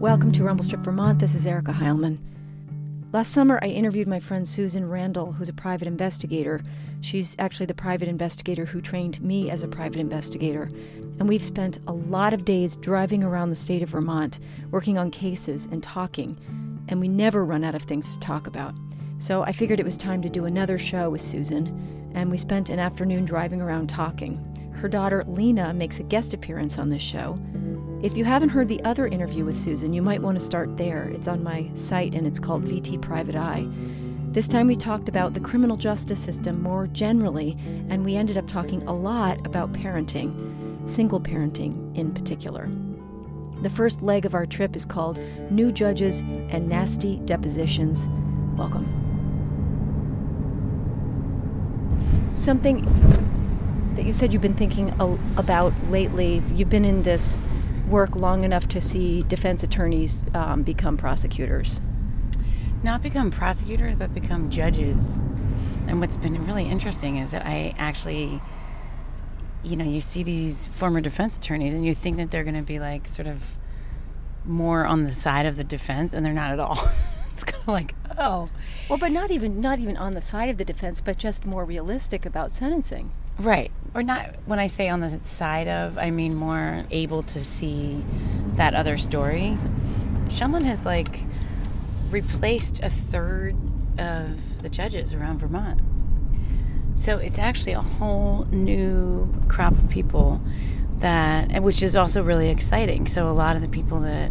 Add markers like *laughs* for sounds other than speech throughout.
Welcome to Rumble Strip, Vermont. This is Erica Heilman. Last summer, I interviewed my friend Susan Randall, who's a private investigator. She's actually the private investigator who trained me as a private investigator. And we've spent a lot of days driving around the state of Vermont, working on cases and talking. And we never run out of things to talk about. So I figured it was time to do another show with Susan. And we spent an afternoon driving around talking. Her daughter, Lena, makes a guest appearance on this show. If you haven't heard the other interview with Susan, you might want to start there. It's on my site and it's called VT Private Eye. This time we talked about the criminal justice system more generally, and we ended up talking a lot about parenting, single parenting in particular. The first leg of our trip is called New Judges and Nasty Depositions. Welcome. Something that you said you've been thinking about lately, you've been in this work long enough to see defense attorneys um, become prosecutors? Not become prosecutors, but become judges. And what's been really interesting is that I actually, you know, you see these former defense attorneys and you think that they're going to be like sort of more on the side of the defense, and they're not at all. *laughs* it's kind of like, oh. Well, but not even not even on the side of the defense, but just more realistic about sentencing. Right. Or not, when I say on the side of, I mean more able to see that other story. Shumlin has like replaced a third of the judges around Vermont. So it's actually a whole new crop of people that, which is also really exciting. So a lot of the people that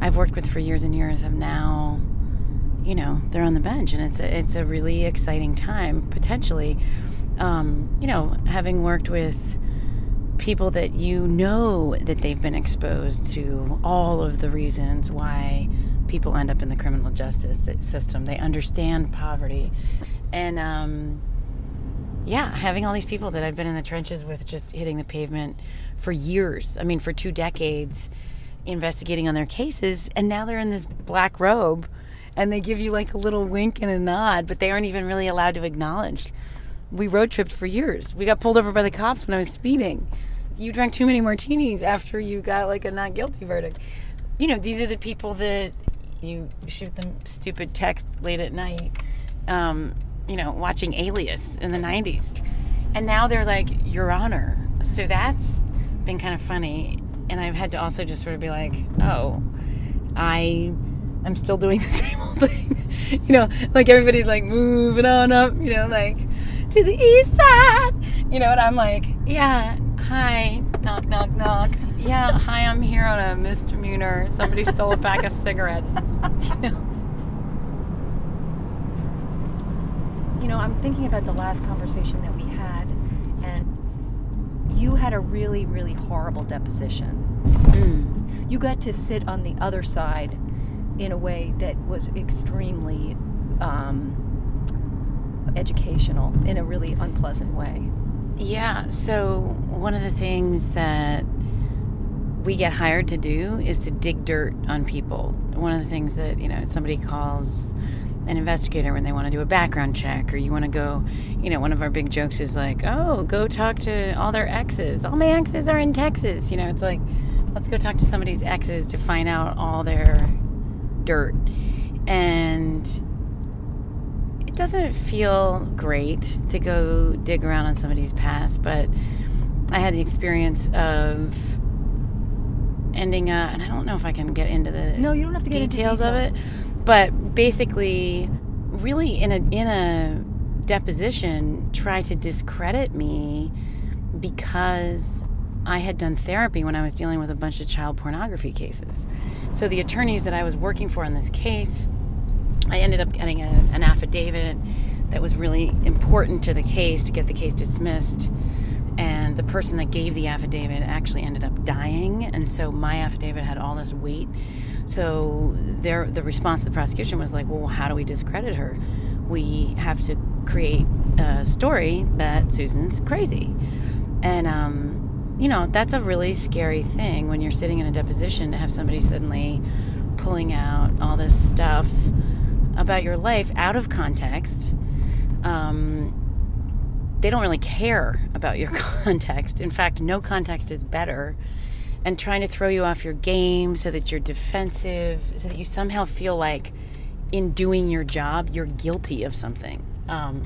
I've worked with for years and years have now, you know, they're on the bench, and it's a, it's a really exciting time potentially um, you know, having worked with people that you know that they've been exposed to all of the reasons why people end up in the criminal justice system. They understand poverty. And um, yeah, having all these people that I've been in the trenches with just hitting the pavement for years. I mean, for two decades, investigating on their cases. And now they're in this black robe and they give you like a little wink and a nod, but they aren't even really allowed to acknowledge we road tripped for years. We got pulled over by the cops when I was speeding. You drank too many martinis after you got like a not guilty verdict. You know, these are the people that you shoot them stupid texts late at night. Um, you know, watching Alias in the 90s. And now they're like, Your Honor. So that's been kind of funny. And I've had to also just sort of be like, Oh, I am still doing *laughs* the same old thing. *laughs* you know, like everybody's like moving on up, you know, like to the east side. You know, and I'm like, yeah, hi, knock, knock, knock. Yeah, hi, I'm here on a misdemeanor. Somebody stole a pack of cigarettes. You know. You know, I'm thinking about the last conversation that we had, and you had a really, really horrible deposition. Mm. You got to sit on the other side in a way that was extremely um, educational in a really unpleasant way. Yeah, so one of the things that we get hired to do is to dig dirt on people. One of the things that, you know, somebody calls an investigator when they want to do a background check or you want to go, you know, one of our big jokes is like, "Oh, go talk to all their exes. All my exes are in Texas." You know, it's like, let's go talk to somebody's exes to find out all their dirt. And doesn't feel great to go dig around on somebody's past, but I had the experience of ending up, and I don't know if I can get into the no, you don't have to get details, details of it, but basically, really in a in a deposition, try to discredit me because I had done therapy when I was dealing with a bunch of child pornography cases. So the attorneys that I was working for in this case I ended up getting a, an affidavit that was really important to the case to get the case dismissed. And the person that gave the affidavit actually ended up dying, and so my affidavit had all this weight. So the response to the prosecution was like, "Well, how do we discredit her? We have to create a story that Susan's crazy." And um, you know, that's a really scary thing when you're sitting in a deposition to have somebody suddenly pulling out all this stuff about your life out of context. Um, they don't really care about your *laughs* context. In fact, no context is better. and trying to throw you off your game so that you're defensive, so that you somehow feel like in doing your job, you're guilty of something. Um,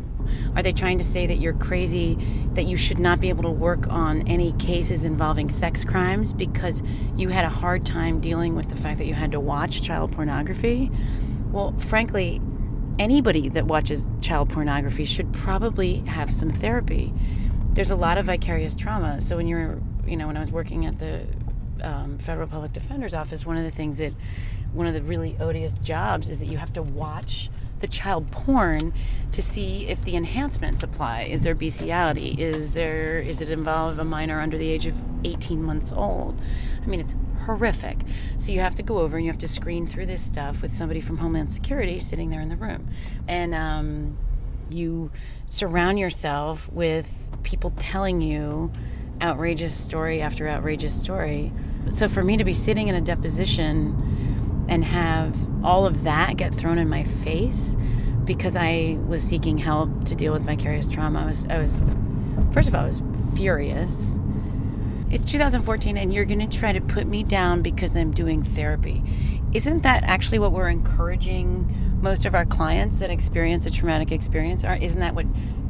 are they trying to say that you're crazy, that you should not be able to work on any cases involving sex crimes because you had a hard time dealing with the fact that you had to watch child pornography? Well, frankly, anybody that watches child pornography should probably have some therapy. There's a lot of vicarious trauma. So when you're, you know, when I was working at the um, federal public defender's office, one of the things that, one of the really odious jobs is that you have to watch the child porn to see if the enhancements apply. Is there bestiality? Is there is it involve a minor under the age of 18 months old? I mean, it's horrific. So you have to go over and you have to screen through this stuff with somebody from Homeland Security sitting there in the room, and um, you surround yourself with people telling you outrageous story after outrageous story. So for me to be sitting in a deposition and have all of that get thrown in my face because I was seeking help to deal with vicarious trauma, I was I was first of all I was furious. It's 2014 and you're going to try to put me down because I'm doing therapy. Isn't that actually what we're encouraging most of our clients that experience a traumatic experience? Isn't that what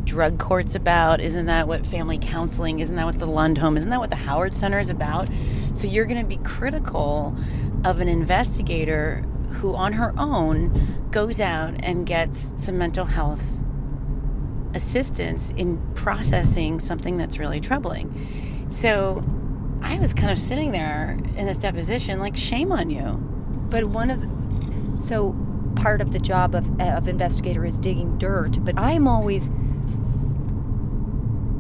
drug court's about? Isn't that what family counseling? Isn't that what the Lund Home? Isn't that what the Howard Center is about? So you're going to be critical of an investigator who, on her own, goes out and gets some mental health assistance in processing something that's really troubling. So I was kind of sitting there in this deposition, like, shame on you. But one of the, so part of the job of, of investigator is digging dirt, but I'm always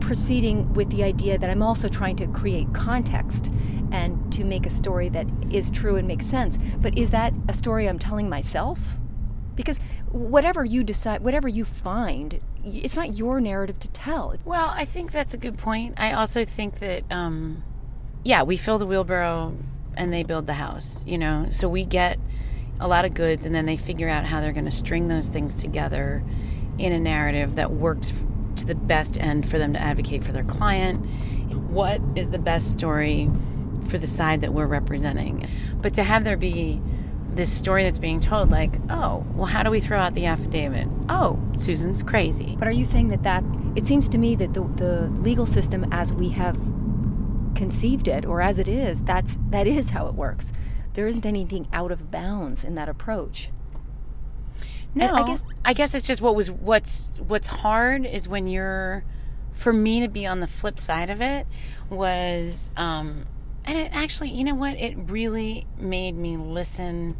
proceeding with the idea that I'm also trying to create context and to make a story that is true and makes sense. But is that a story I'm telling myself? Because whatever you decide, whatever you find, it's not your narrative to tell. Well, I think that's a good point. I also think that, um, yeah, we fill the wheelbarrow and they build the house, you know? So we get a lot of goods and then they figure out how they're going to string those things together in a narrative that works to the best end for them to advocate for their client. What is the best story for the side that we're representing? But to have there be this story that's being told, like, oh, well, how do we throw out the affidavit? Oh, Susan's crazy. But are you saying that that, it seems to me that the, the legal system as we have conceived it or as it is, that's, that is how it works. There isn't anything out of bounds in that approach. No, I guess I guess it's just what was what's what's hard is when you're for me to be on the flip side of it was um and it actually you know what it really made me listen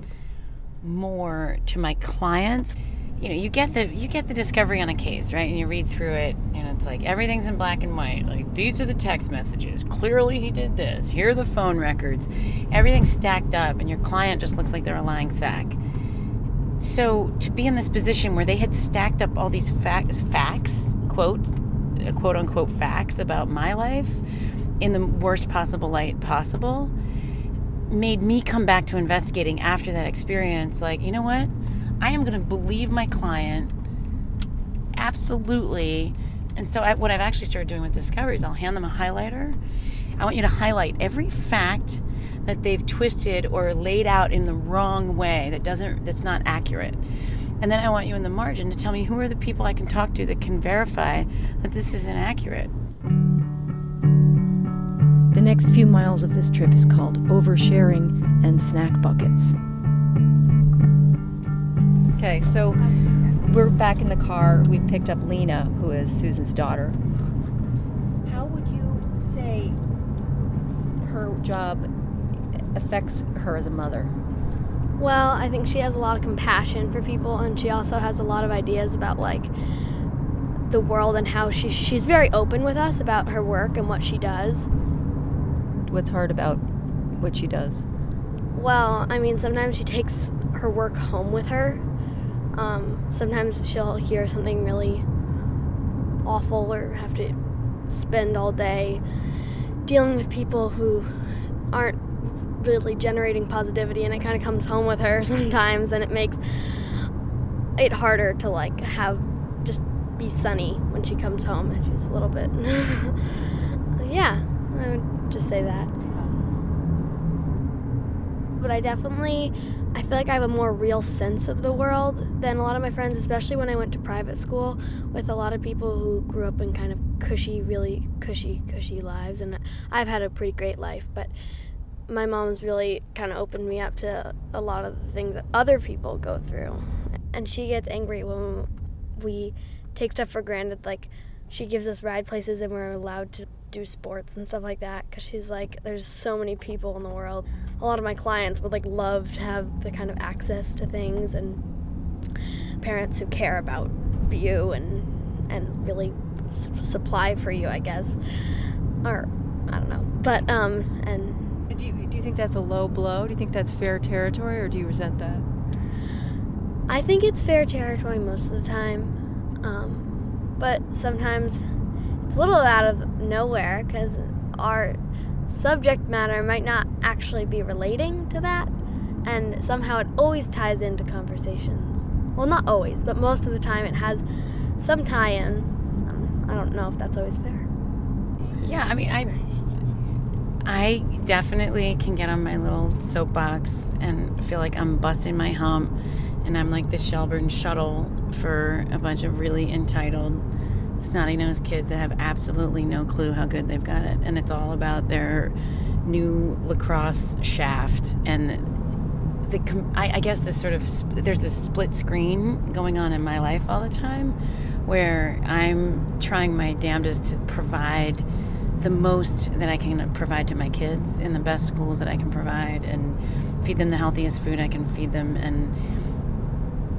more to my clients you know you get the you get the discovery on a case right? And you read through it and it's like everything's in black and white. Like these are the text messages. Clearly he did this. Here are the phone records. Everything's stacked up and your client just looks like they're a lying sack. So to be in this position where they had stacked up all these facts, facts, quote, uh, quote unquote facts about my life in the worst possible light possible, made me come back to investigating after that experience. Like, you know what? I am going to believe my client absolutely. And so, I, what I've actually started doing with Discovery is I'll hand them a highlighter. I want you to highlight every fact that they've twisted or laid out in the wrong way that doesn't that's not accurate. And then I want you in the margin to tell me who are the people I can talk to that can verify that this is inaccurate. The next few miles of this trip is called oversharing and snack buckets. Okay, so we're back in the car. We've picked up Lena, who is Susan's daughter. How would you say her job affects her as a mother? Well, I think she has a lot of compassion for people, and she also has a lot of ideas about like the world and how she she's very open with us about her work and what she does. What's hard about what she does? Well, I mean, sometimes she takes her work home with her. Um, sometimes she'll hear something really awful or have to spend all day dealing with people who aren't really generating positivity and it kind of comes home with her *laughs* sometimes and it makes it harder to like have just be sunny when she comes home and she's a little bit *laughs* yeah i would just say that. But I definitely I feel like I have a more real sense of the world than a lot of my friends, especially when I went to private school with a lot of people who grew up in kind of cushy, really cushy, cushy lives. And I've had a pretty great life, but my mom's really kind of opened me up to a lot of the things that other people go through. And she gets angry when we take stuff for granted. Like, she gives us ride places and we're allowed to do sports and stuff like that because she's like there's so many people in the world. A lot of my clients would like love to have the kind of access to things and parents who care about you and and really s- supply for you i guess. Or i don't know. But um and do you, do you think that's a low blow? Do you think that's fair territory or do you resent that? I think it's fair territory most of the time um, but sometimes it's a little out of nowhere because our subject matter might not actually be relating to that, and somehow it always ties into conversations. Well, not always, but most of the time it has some tie in. Um, I don't know if that's always fair. Yeah, I mean, I I definitely can get on my little soapbox and feel like I'm busting my hump and I'm like the Shelburne shuttle for a bunch of really entitled snotty nosed kids that have absolutely no clue how good they've got it. And it's all about their new lacrosse shaft and the, I, I guess this sort of there's this split screen going on in my life all the time where I'm trying my damnedest to provide the most that I can provide to my kids in the best schools that I can provide and feed them the healthiest food I can feed them and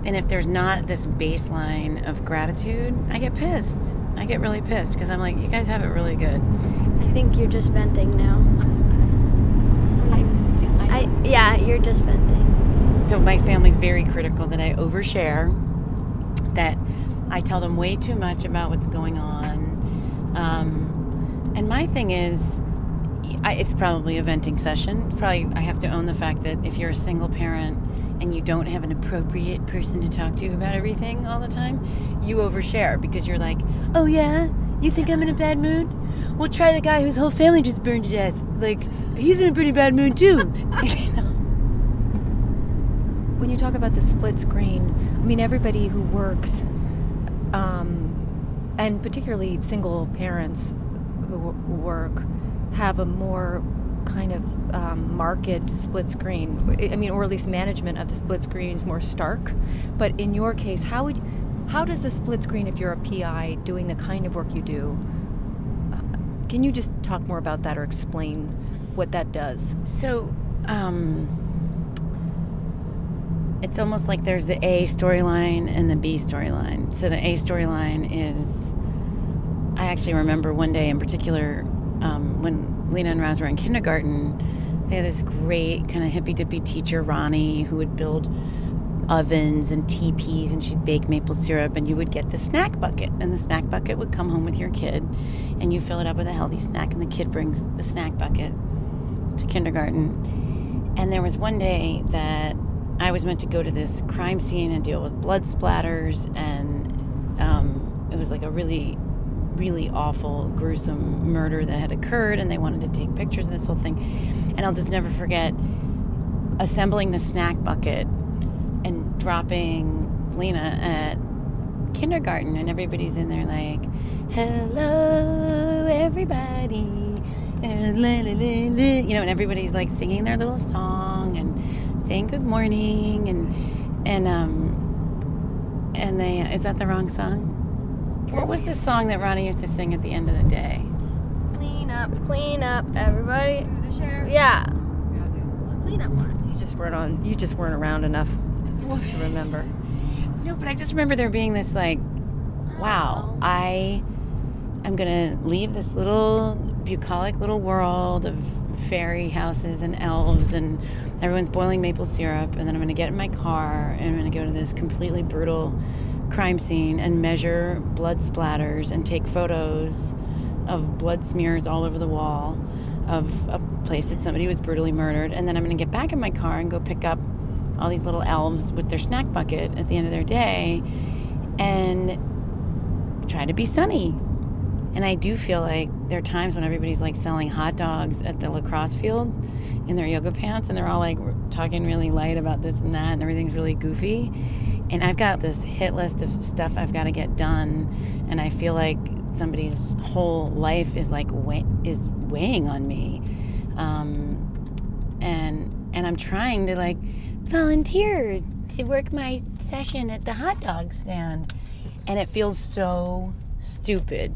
and if there's not this baseline of gratitude, I get pissed. I get really pissed because I'm like, you guys have it really good. I think you're just venting now. I, *laughs* I, yeah, you're just venting. So my family's very critical that I overshare, that I tell them way too much about what's going on. Um, and my thing is, I, it's probably a venting session. It's probably I have to own the fact that if you're a single parent and you don't have an appropriate person to talk to about everything all the time, you overshare because you're like, oh yeah, you think I'm in a bad mood? Well, try the guy whose whole family just burned to death. Like, he's in a pretty bad mood too. *laughs* when you talk about the split screen, I mean, everybody who works, um, and particularly single parents who work, have a more kind of um, marked split screen. I mean, or at least management of the split screen is more stark. But in your case, how would how does the split screen, if you're a PI doing the kind of work you do, uh, can you just talk more about that or explain what that does? So, um, it's almost like there's the A storyline and the B storyline. So the A storyline is, I actually remember one day in particular um, when Lena and Raz were in kindergarten, they had this great kind of hippy dippy teacher, Ronnie, who would build ovens and teepees and she'd bake maple syrup and you would get the snack bucket and the snack bucket would come home with your kid and you fill it up with a healthy snack and the kid brings the snack bucket to kindergarten. And there was one day that i was meant to go to this crime scene and deal with blood splatters and um, it was like a really really awful gruesome murder that had occurred and they wanted to take pictures of this whole thing and i'll just never forget assembling the snack bucket and dropping Lena at kindergarten, and everybody's in there like, "Hello, everybody," and la, la, la, you know, and everybody's like singing their little song and saying good morning, and and um, and they is that the wrong song? What was the song that Ronnie used to sing at the end of the day? Clean up, clean up, everybody. The sheriff. Yeah. It's the clean up one. You just weren't on. You just weren't around enough to remember. *laughs* No, but I just remember there being this like, wow, I am gonna leave this little bucolic little world of fairy houses and elves and everyone's boiling maple syrup, and then I'm gonna get in my car and I'm gonna go to this completely brutal crime scene and measure blood splatters and take photos of blood smears all over the wall of a place that somebody was brutally murdered, and then I'm gonna get back in my car and go pick up all these little elves with their snack bucket at the end of their day and try to be sunny And I do feel like there are times when everybody's like selling hot dogs at the lacrosse field in their yoga pants, and they're all like talking really light about this and that, and everything's really goofy. And I've got this hit list of stuff I've got to get done, and I feel like somebody's whole life is like is weighing on me, um, and and I'm trying to like volunteer to work my session at the hot dog stand, and it feels so stupid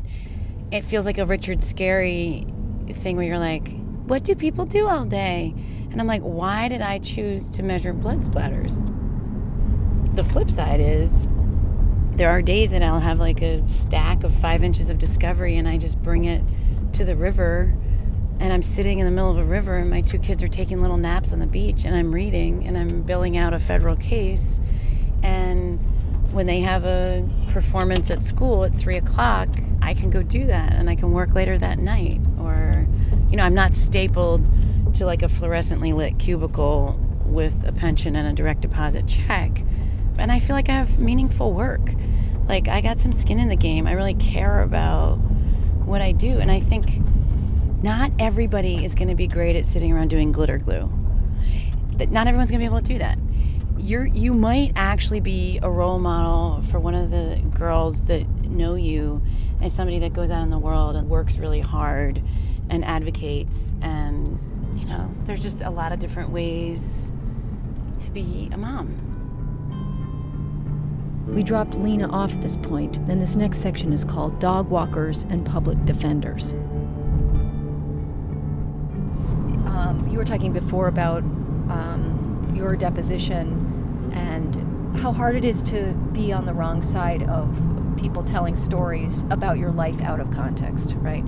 it feels like a Richard Scarry thing where you're like, what do people do all day? And I'm like, why did I choose to measure blood splatters? The flip side is there are days that I'll have like a stack of five inches of discovery and I just bring it to the river and I'm sitting in the middle of a river and my two kids are taking little naps on the beach and I'm reading and I'm billing out a federal case and when they have a performance at school at three o'clock, I can go do that and I can work later that night. Or, you know, I'm not stapled to like a fluorescently lit cubicle with a pension and a direct deposit check. And I feel like I have meaningful work. Like, I got some skin in the game. I really care about what I do. And I think not everybody is going to be great at sitting around doing glitter glue. That not everyone's going to be able to do that you're you might actually be a role model for one of the girls that know you as somebody that goes out in the world and works really hard and advocates and you know there's just a lot of different ways to be a mom we dropped Lena off at this point. Then this next section is called Dog Walkers and Public Defenders. Um, you were talking before about um, your deposition and how hard it is to be on the wrong side of people telling stories about your life out of context, right?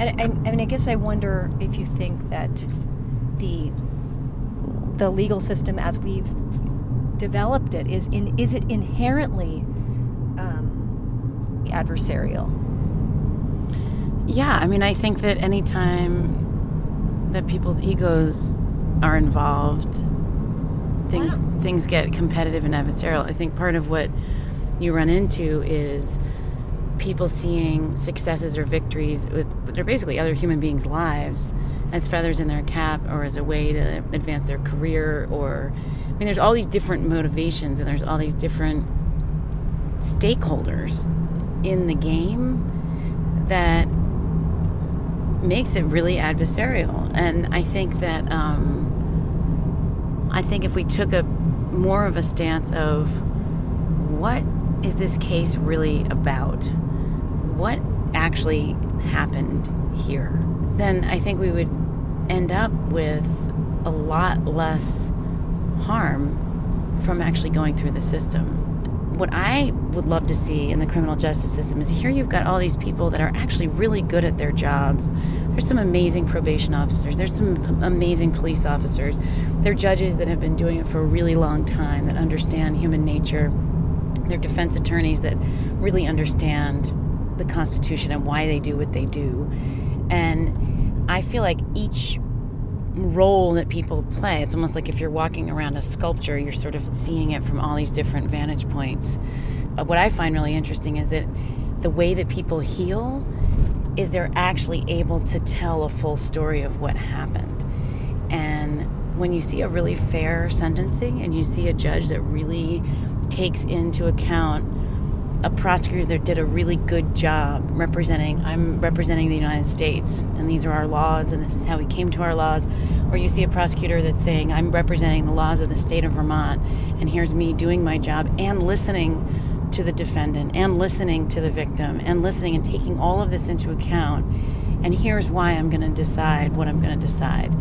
And, and, and I guess I wonder if you think that the the legal system as we've developed it is in is it inherently um, adversarial? Yeah, I mean, I think that anytime that people's egos are involved, things things get competitive and adversarial. I think part of what you run into is people seeing successes or victories with they're basically other human beings' lives as feathers in their cap or as a way to advance their career or I mean there's all these different motivations and there's all these different stakeholders in the game that makes it really adversarial and I think that um, I think if we took a more of a stance of what is this case really about? What actually happened here? Then I think we would end up with a lot less harm from actually going through the system what I would love to see in the criminal justice system is here you've got all these people that are actually really good at their jobs. There's some amazing probation officers, there's some amazing police officers, they're judges that have been doing it for a really long time that understand human nature. They're defense attorneys that really understand the Constitution and why they do what they do. And I feel like each role that people play. It's almost like if you're walking around a sculpture, you're sort of seeing it from all these different vantage points. What I find really interesting is that the way that people heal is they're actually able to tell a full story of what happened. And when you see a really fair sentencing and you see a judge that really takes into account a prosecutor that did a really good job representing I'm representing the United States and these are our laws and this is how we came to our laws. Or you see a prosecutor that's saying I'm representing the laws of the state of Vermont and here's me doing my job and listening to the defendant and listening to the victim and listening and taking all of this into account. And here's why I'm going to decide what I'm going to decide.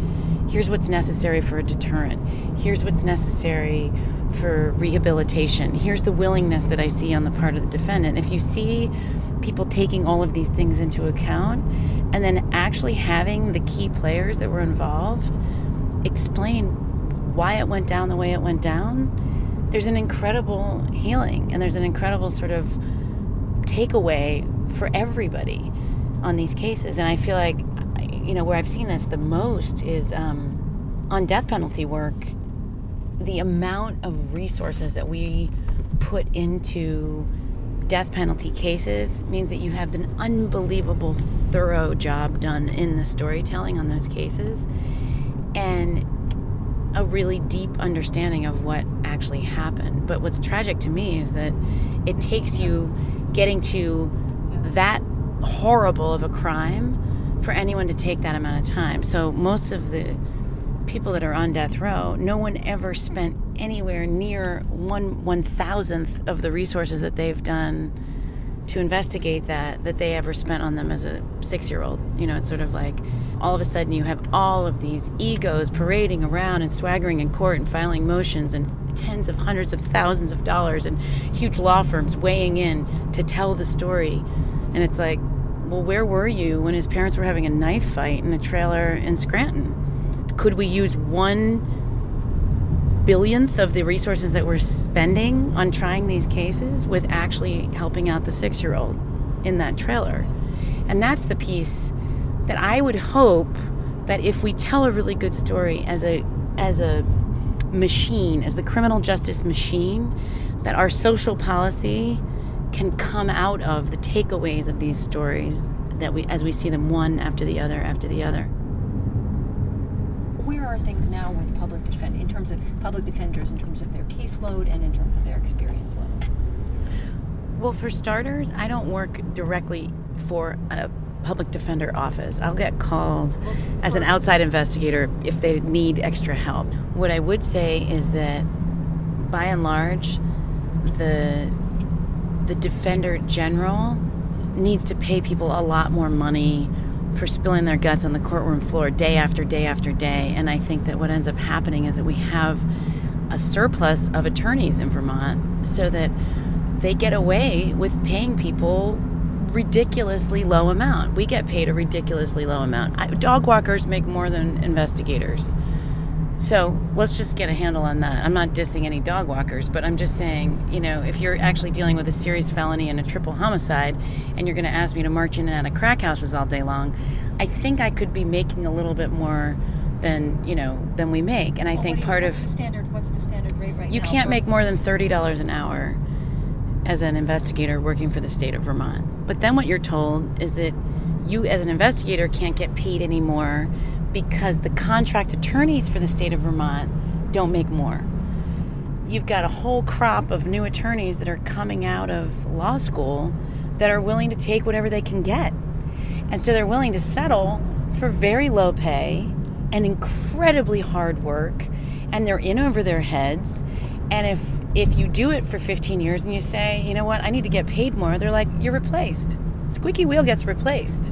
Here's what's necessary for a deterrent. Here's what's necessary for rehabilitation. Here's the willingness that I see on the part of the defendant. If you see people taking all of these things into account and then actually having the key players that were involved explain why it went down the way it went down, there's an incredible healing and there's an incredible sort of takeaway for everybody on these cases. And I feel like, you know, where I've seen this the most is um, on death penalty work the amount of resources that we put into death penalty cases means that you have an unbelievable, thorough job done in the storytelling on those cases and a really deep understanding of what actually happened. But what's tragic to me is that it takes you getting to that horrible of a crime for anyone to take that amount of time. So most of the people that are on death row, no one ever spent anywhere near one one thousandth of the resources that they've done to investigate that that they ever spent on them as a six year old. You know, it's sort of like all of a sudden you have all of these egos parading around and swaggering in court and filing motions and tens of hundreds of thousands of dollars and huge law firms weighing in to tell the story. And it's like, well, where were you when his parents were having a knife fight in a trailer in Scranton? Could we use one billionth of the resources that we're spending on trying these cases with actually helping out the six year old in that trailer? And that's the piece that I would hope that if we tell a really good story as a as a machine, as the criminal justice machine, that our social policy can come out of the takeaways of these stories that we as we see them one after the other after the other. Where are things now with public defend in terms of public defenders in terms of their caseload and in terms of their experience level? Well, for starters, I don't work directly for a public defender office. I'll get called as an outside investigator if they need extra help. What I would say is that by and large, the the defender general needs to pay people a lot more money for spilling their guts on the courtroom floor day after day after day. And I think that what ends up happening is that we have a surplus of attorneys in Vermont so that they get away with paying people ridiculously low amount. We get paid a ridiculously low amount. Dog walkers make more than investigators. So let's just get a handle on that. I'm not dissing any dog walkers, but I'm just saying, you know, if you're actually dealing with a serious felony and a triple homicide and you're going to ask me to march in and out of crack houses all day long, I think I could be making a little bit more than, you know, than we make. And I Well, think you- part of the standard what's the standard rate right now? you now? can't for- make more than $30 an hour as an investigator working for the state of Vermont. But then what you're told is that you, as an investigator, can't get paid anymore because the contract attorneys for the state of Vermont don't make more. You've got a whole crop of new attorneys that are coming out of law school that are willing to take whatever they can get. And so they're willing to settle for very low pay and incredibly hard work and they're in over their heads. And if if you do it for 15 years and you say, "You know what? I need to get paid more." They're like, "You're replaced." Squeaky wheel gets replaced.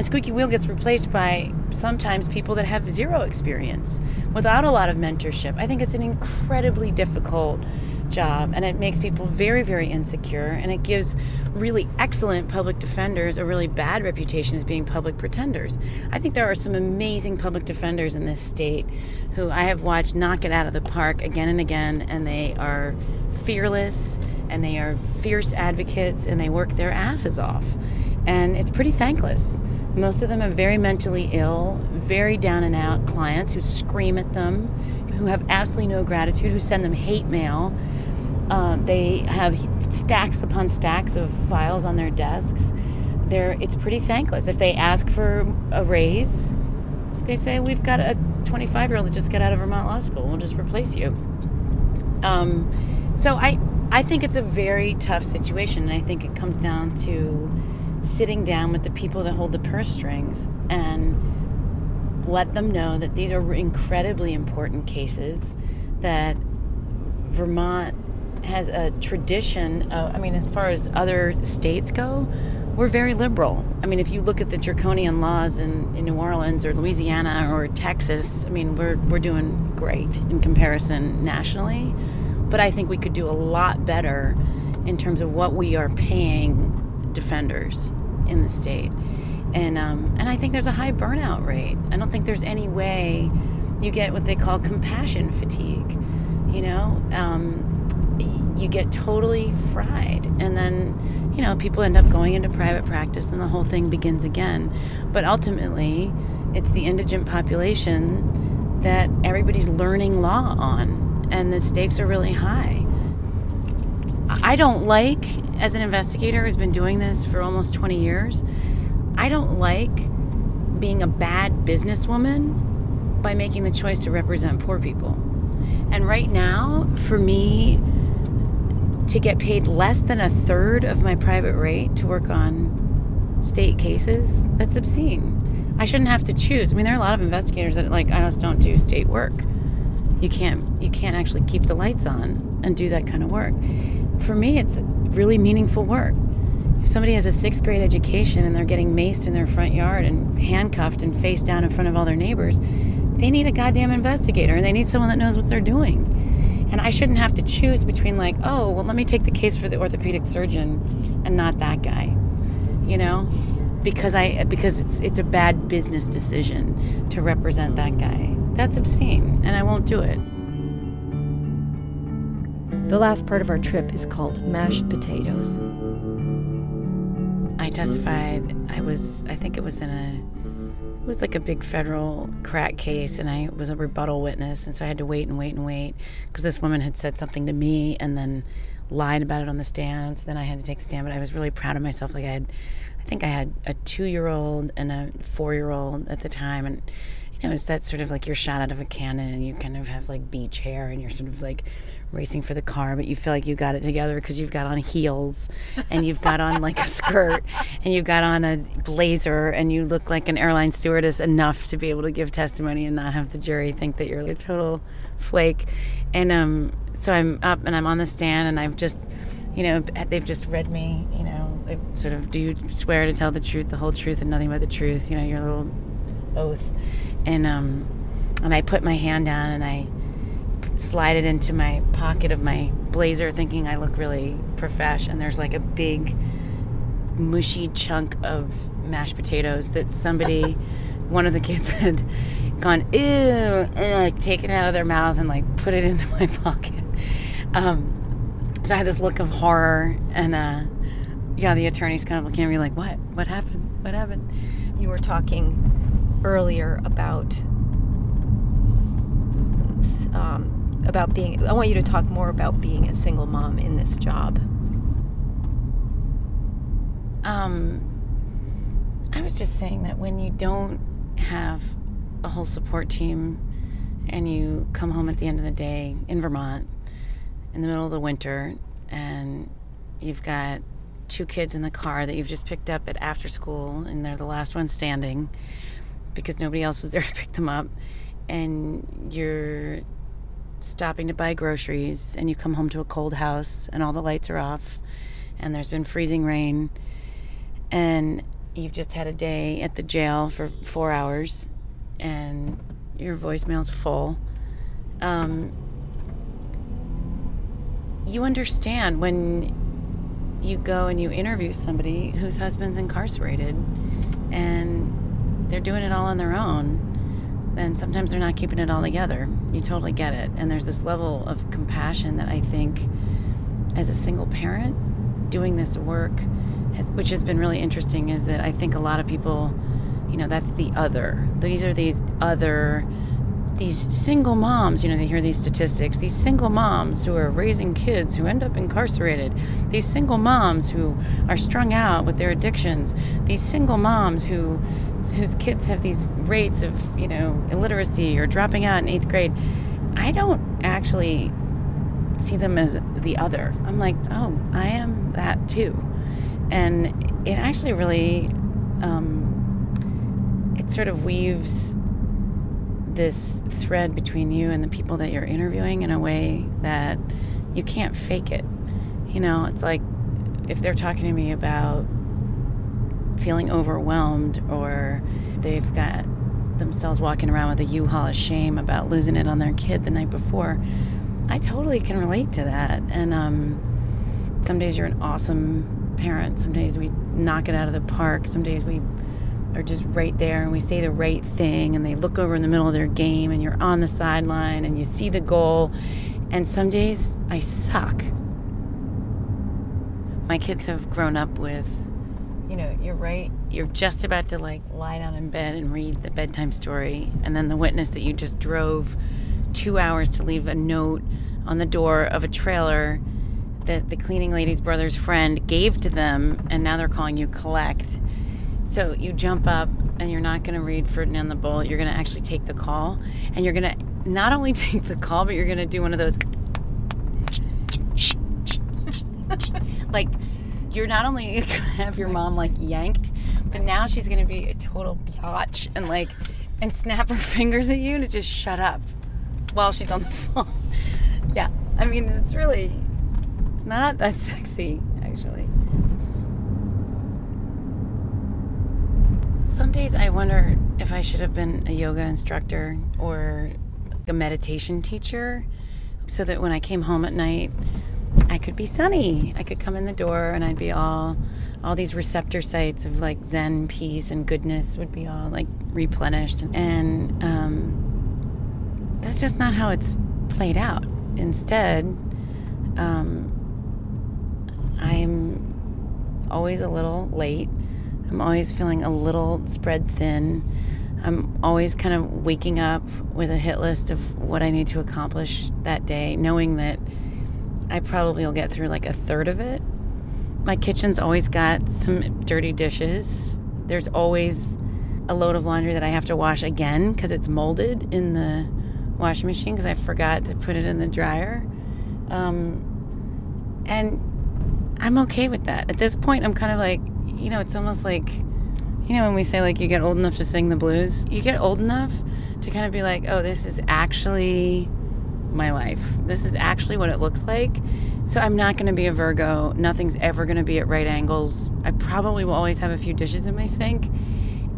And squeaky wheel gets replaced by sometimes people that have zero experience without a lot of mentorship. I think it's an incredibly difficult job and it makes people very, very insecure and it gives really excellent public defenders a really bad reputation as being public pretenders. I think there are some amazing public defenders in this state who I have watched knock it out of the park again and again and they are fearless and they are fierce advocates and they work their asses off. And it's pretty thankless. Most of them are very mentally ill, very down and out clients who scream at them, who have absolutely no gratitude, who send them hate mail. Uh, they have stacks upon stacks of files on their desks. They're, it's pretty thankless. If they ask for a raise, they say, We've got a 25 year old that just got out of Vermont Law School. We'll just replace you. Um, so I, I think it's a very tough situation, and I think it comes down to sitting down with the people that hold the purse strings and let them know that these are incredibly important cases that Vermont has a tradition of, I mean, as far as other states go, we're very liberal. I mean, if you look at the draconian laws in, in New Orleans or Louisiana or Texas, I mean, we're, we're doing great in comparison nationally. But I think we could do a lot better in terms of what we are paying defenders in the state. And, um, and I think there's a high burnout rate. I don't think there's any way you get what they call compassion fatigue. You know, um, you get totally fried and then you know people end up going into private practice and the whole thing begins again but ultimately it's the indigent population that everybody's learning law on and the stakes are really high I don't like, as an investigator who's been doing this for almost 20 years, I don't like being a bad businesswoman by making the choice to represent poor people. And right now, for me, to get paid less than a third of my private rate to work on state cases, that's obscene. I shouldn't have to choose. I mean, there are a lot of investigators that like I just don't do state work. You can't you can't actually keep the lights on and do that kind of work. For me, it's really meaningful work. If somebody has a sixth grade education and they're getting maced in their front yard and handcuffed and face down in front of all their neighbors, they need a goddamn investigator and they need someone that knows what they're doing. And I shouldn't have to choose between, like, oh, well, let me take the case for the orthopedic surgeon and not that guy, you know? Because I because it's it's a bad business decision to represent that guy. That's obscene, and I won't do it. The last part of our trip is called mashed potatoes. I testified. I was, I think it was in a, it was like a big federal crack case, and I was a rebuttal witness, and so I had to wait and wait and wait because this woman had said something to me and then lied about it on the stand. So then I had to take the stand, but I was really proud of myself. Like I had, I think I had a two-year-old and a four-year-old at the time, and you know, it's that sort of like you're shot out of a cannon, and you kind of have like beach hair, and you're sort of like racing for the car, but you feel like you got it together because you've got on heels and you've got on like a skirt and you've got on a blazer and you look like an airline stewardess enough to be able to give testimony and not have the jury think that you're a total flake. And um, so I'm up and I'm on the stand and I've just, you know, they've just read me, you know, sort of, do you swear to tell the truth, the whole truth, and nothing but the truth? You know, your little oath. And um, and I put my hand down and I slide it into my pocket of my blazer thinking I look really profesh and there's like a big mushy chunk of mashed potatoes that somebody *laughs* one of the kids had gone ew and like taken it out of their mouth and like put it *laughs* into my pocket. Um, so I had this look of horror and uh, yeah the attorney's kind of looking at me like what? What happened? What happened? You were talking earlier about um, about being. I want you to talk more about being a single mom in this job. Um, I was just saying that when you don't have a whole support team and you come home at the end of the day in Vermont in the middle of the winter and you've got two kids in the car that you've just picked up at after school and they're the last one standing because nobody else was there to pick them up and you're stopping to buy groceries and you come home to a cold house and all the lights are off and there's been freezing rain and you've just had a day at the jail for four hours and your voicemail's full. Um, you understand when you go and you interview somebody whose husband's incarcerated and they're doing it all on their own then sometimes they're not keeping it all together. You totally get it. And there's this level of compassion that I think, as a single parent, doing this work, has, which has been really interesting, is that I think a lot of people, you know, that's the other. These are these other these single moms, you know, they hear these statistics, these single moms who are raising kids who end up incarcerated, these single moms who are strung out with their addictions, these single moms who whose kids have these rates of, you know, illiteracy or dropping out in 8th grade. I don't actually see them as the other. I'm like, "Oh, I am that too." And it actually really um, it sort of weaves this thread between you and the people that you're interviewing in a way that you can't fake it. You know, it's like if they're talking to me about feeling overwhelmed or they've got themselves walking around with a U-Haul of shame about losing it on their kid the night before, I totally can relate to that. And um, some days you're an awesome parent. Some days we knock it out of the park. Some days we are just right there and we say the right thing and they look over in the middle of their game and you're on the sideline and you see the goal. And some days I suck. My kids have grown up with, you know, you're right. You're just about to like lie down in bed and read the bedtime story. And then the witness that you just drove two hours to leave a note on the door of a trailer that the cleaning lady's brother's friend gave to them, and now they're calling you collect. So you jump up and you're not going to read Ferdinand the Bull. You're going to actually take the call, and you're going to not only *laughs* take the call, but you're going to do one of those *laughs* like you're not only *laughs* going to have your mom like yanked, but now she's going to be a total biatch and like and snap her fingers at you to just shut up while she's on the phone. yeah, I mean it's really it's not that sexy actually. Some days I wonder if I should have been a yoga instructor or a meditation teacher so that when I came home at night I could be sunny. I could come in the door and I'd be all all these receptor sites of like zen peace and goodness would be all like replenished and um, that's just not how it's played out instead um, i'm always a little late i'm always feeling a little spread thin i'm always kind of waking up with a hit list of what i need to accomplish that day knowing that I probably will get through like a third of it. My kitchen's always got some dirty dishes. There's always a load of laundry that I have to wash again because it's molded in the washing machine because I forgot to put it in the dryer. Um, and I'm okay with that. At this point, I'm kind of like, you know, it's almost like, you know, when we say like you get old enough to sing the blues, you get old enough to kind of be like, oh, this is actually my life. This is actually what it looks like. So I'm not going to be a Virgo. Nothing's ever going to be at right angles. I probably will always have a few dishes in my sink.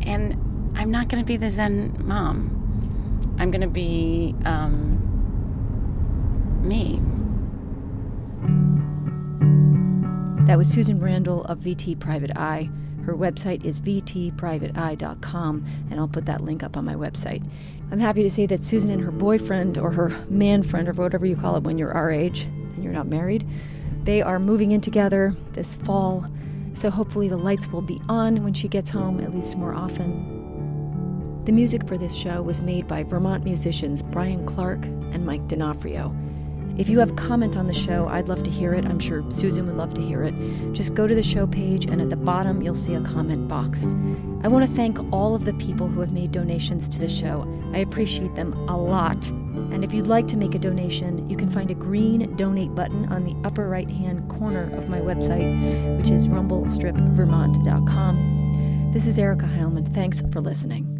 And I'm not going to be the Zen mom. I'm going to be um, me. That was Susan Randall of VT Private Eye. Her website is vtprivateeye.com, and I'll put that link up on my website. I'm happy to say that Susan and her boyfriend, or her man friend, or whatever you call it when you're our age and you're not married, they are moving in together this fall. So hopefully the lights will be on when she gets home, at least more often. The music for this show was made by Vermont musicians Brian Clark and Mike D'Onofrio. If you have comment on the show, I'd love to hear it. I'm sure Susan would love to hear it. Just go to the show page, and at the bottom, you'll see a comment box. I want to thank all of the people who have made donations to the show. I appreciate them a lot. And if you'd like to make a donation, you can find a green donate button on the upper right hand corner of my website, which is rumblestripvermont.com. This is Erica Heilman. Thanks for listening.